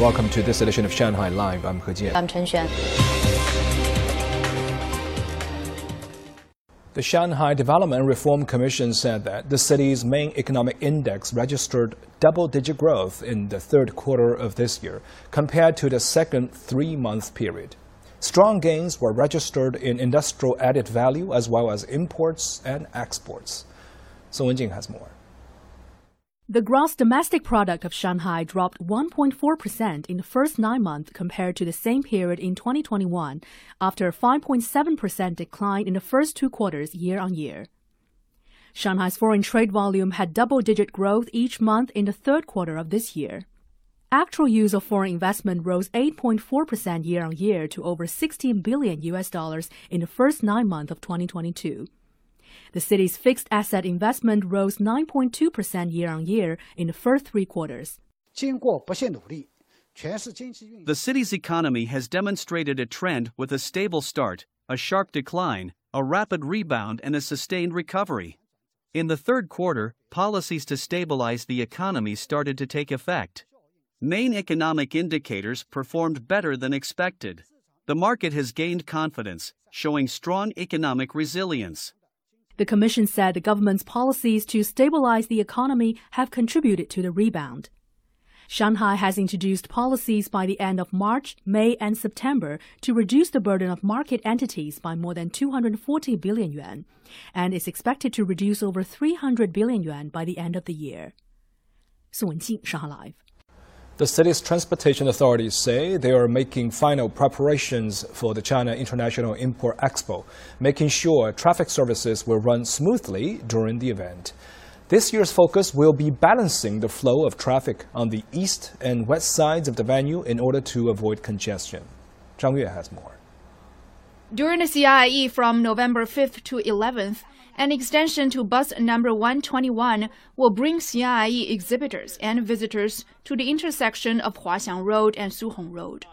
Welcome to this edition of Shanghai Live. I'm He Jian. I'm Chen Xuan. The Shanghai Development Reform Commission said that the city's main economic index registered double digit growth in the third quarter of this year compared to the second three month period. Strong gains were registered in industrial added value as well as imports and exports. Song Wenjing has more. The gross domestic product of Shanghai dropped 1.4% in the first nine months compared to the same period in 2021, after a 5.7% decline in the first two quarters year on year. Shanghai's foreign trade volume had double digit growth each month in the third quarter of this year. Actual use of foreign investment rose 8.4% year on year to over 16 billion US dollars in the first nine months of 2022. The city's fixed asset investment rose 9.2% year on year in the first three quarters. The city's economy has demonstrated a trend with a stable start, a sharp decline, a rapid rebound, and a sustained recovery. In the third quarter, policies to stabilize the economy started to take effect. Main economic indicators performed better than expected. The market has gained confidence, showing strong economic resilience. The Commission said the government's policies to stabilize the economy have contributed to the rebound. Shanghai has introduced policies by the end of March, May, and September to reduce the burden of market entities by more than 240 billion yuan, and is expected to reduce over 300 billion yuan by the end of the year. Song Wenjing, Shanghai Live. The city's transportation authorities say they are making final preparations for the China International Import Expo, making sure traffic services will run smoothly during the event. This year's focus will be balancing the flow of traffic on the east and west sides of the venue in order to avoid congestion. Zhang Yue has more. During the CIIE from November 5th to 11th, an extension to bus number 121 will bring CIIE exhibitors and visitors to the intersection of Huaxiang Road and Suhong Road.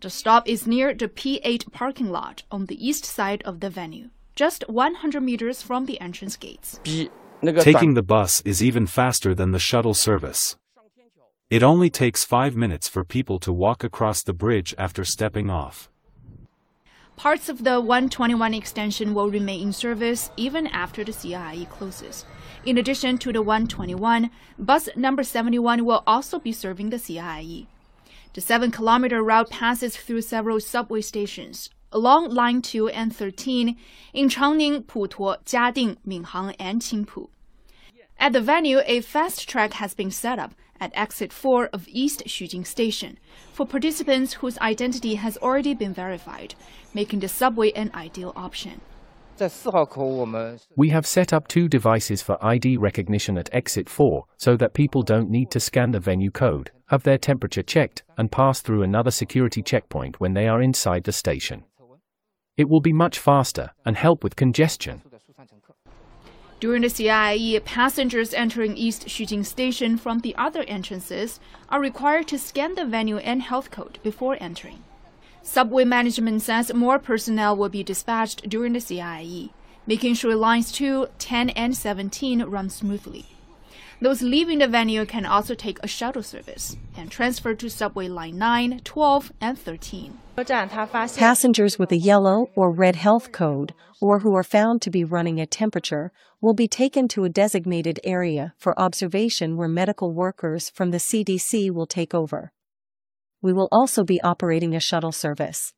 The stop is near the P8 parking lot on the east side of the venue, just 100 meters from the entrance gates. Taking the bus is even faster than the shuttle service. It only takes five minutes for people to walk across the bridge after stepping off. Parts of the 121 extension will remain in service even after the CIIE closes. In addition to the 121, bus number 71 will also be serving the CIIE. The 7 kilometer route passes through several subway stations along Line 2 and 13 in Changning, Putuo, Jiading, Minhang, and Qingpu. At the venue, a fast track has been set up at exit 4 of East Xujing Station for participants whose identity has already been verified, making the subway an ideal option. We have set up two devices for ID recognition at exit 4 so that people don't need to scan the venue code, have their temperature checked, and pass through another security checkpoint when they are inside the station. It will be much faster and help with congestion. During the CIIE, passengers entering East Xujing Station from the other entrances are required to scan the venue and health code before entering. Subway management says more personnel will be dispatched during the CIIE, making sure lines 2, 10, and 17 run smoothly. Those leaving the venue can also take a shuttle service and transfer to subway line 9, 12, and 13. Passengers with a yellow or red health code or who are found to be running a temperature will be taken to a designated area for observation where medical workers from the CDC will take over. We will also be operating a shuttle service.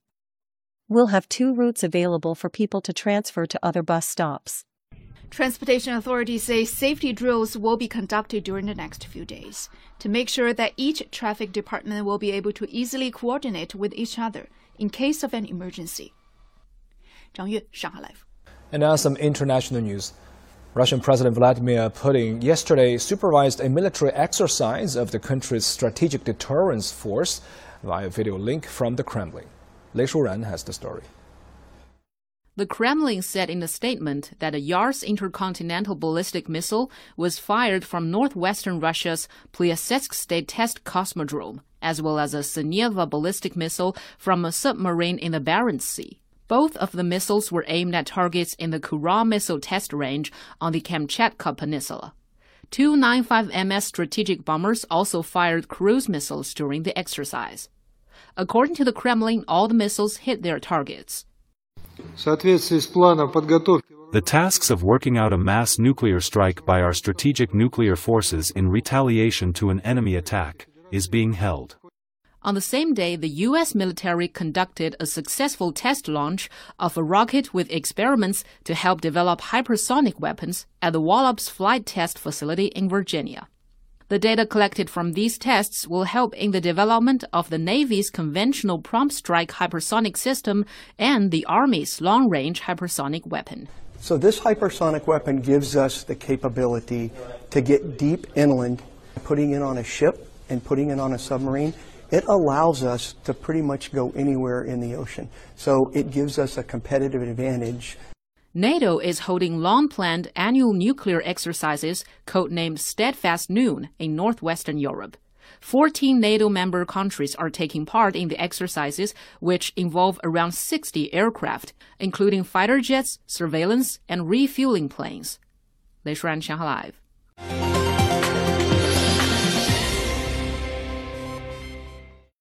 We'll have two routes available for people to transfer to other bus stops. Transportation authorities say safety drills will be conducted during the next few days to make sure that each traffic department will be able to easily coordinate with each other in case of an emergency. Zhang Yue, Shanghai Live. And now some international news. Russian President Vladimir Putin yesterday supervised a military exercise of the country's strategic deterrence force via video link from the Kremlin. Lei Shuran has the story. The Kremlin said in a statement that a Yars intercontinental ballistic missile was fired from northwestern Russia's Plesetsk State Test Cosmodrome, as well as a Sineva ballistic missile from a submarine in the Barents Sea. Both of the missiles were aimed at targets in the Kura missile test range on the Kamchatka Peninsula. Tu-95MS strategic bombers also fired cruise missiles during the exercise. According to the Kremlin, all the missiles hit their targets. The tasks of working out a mass nuclear strike by our strategic nuclear forces in retaliation to an enemy attack is being held. On the same day, the U.S. military conducted a successful test launch of a rocket with experiments to help develop hypersonic weapons at the Wallops Flight Test Facility in Virginia. The data collected from these tests will help in the development of the Navy's conventional prompt strike hypersonic system and the Army's long range hypersonic weapon. So, this hypersonic weapon gives us the capability to get deep inland, putting it on a ship and putting it on a submarine. It allows us to pretty much go anywhere in the ocean. So, it gives us a competitive advantage NATO is holding long planned annual nuclear exercises, codenamed Steadfast Noon, in northwestern Europe. 14 NATO member countries are taking part in the exercises, which involve around 60 aircraft, including fighter jets, surveillance, and refueling planes. Lei Shuran，上海 Live。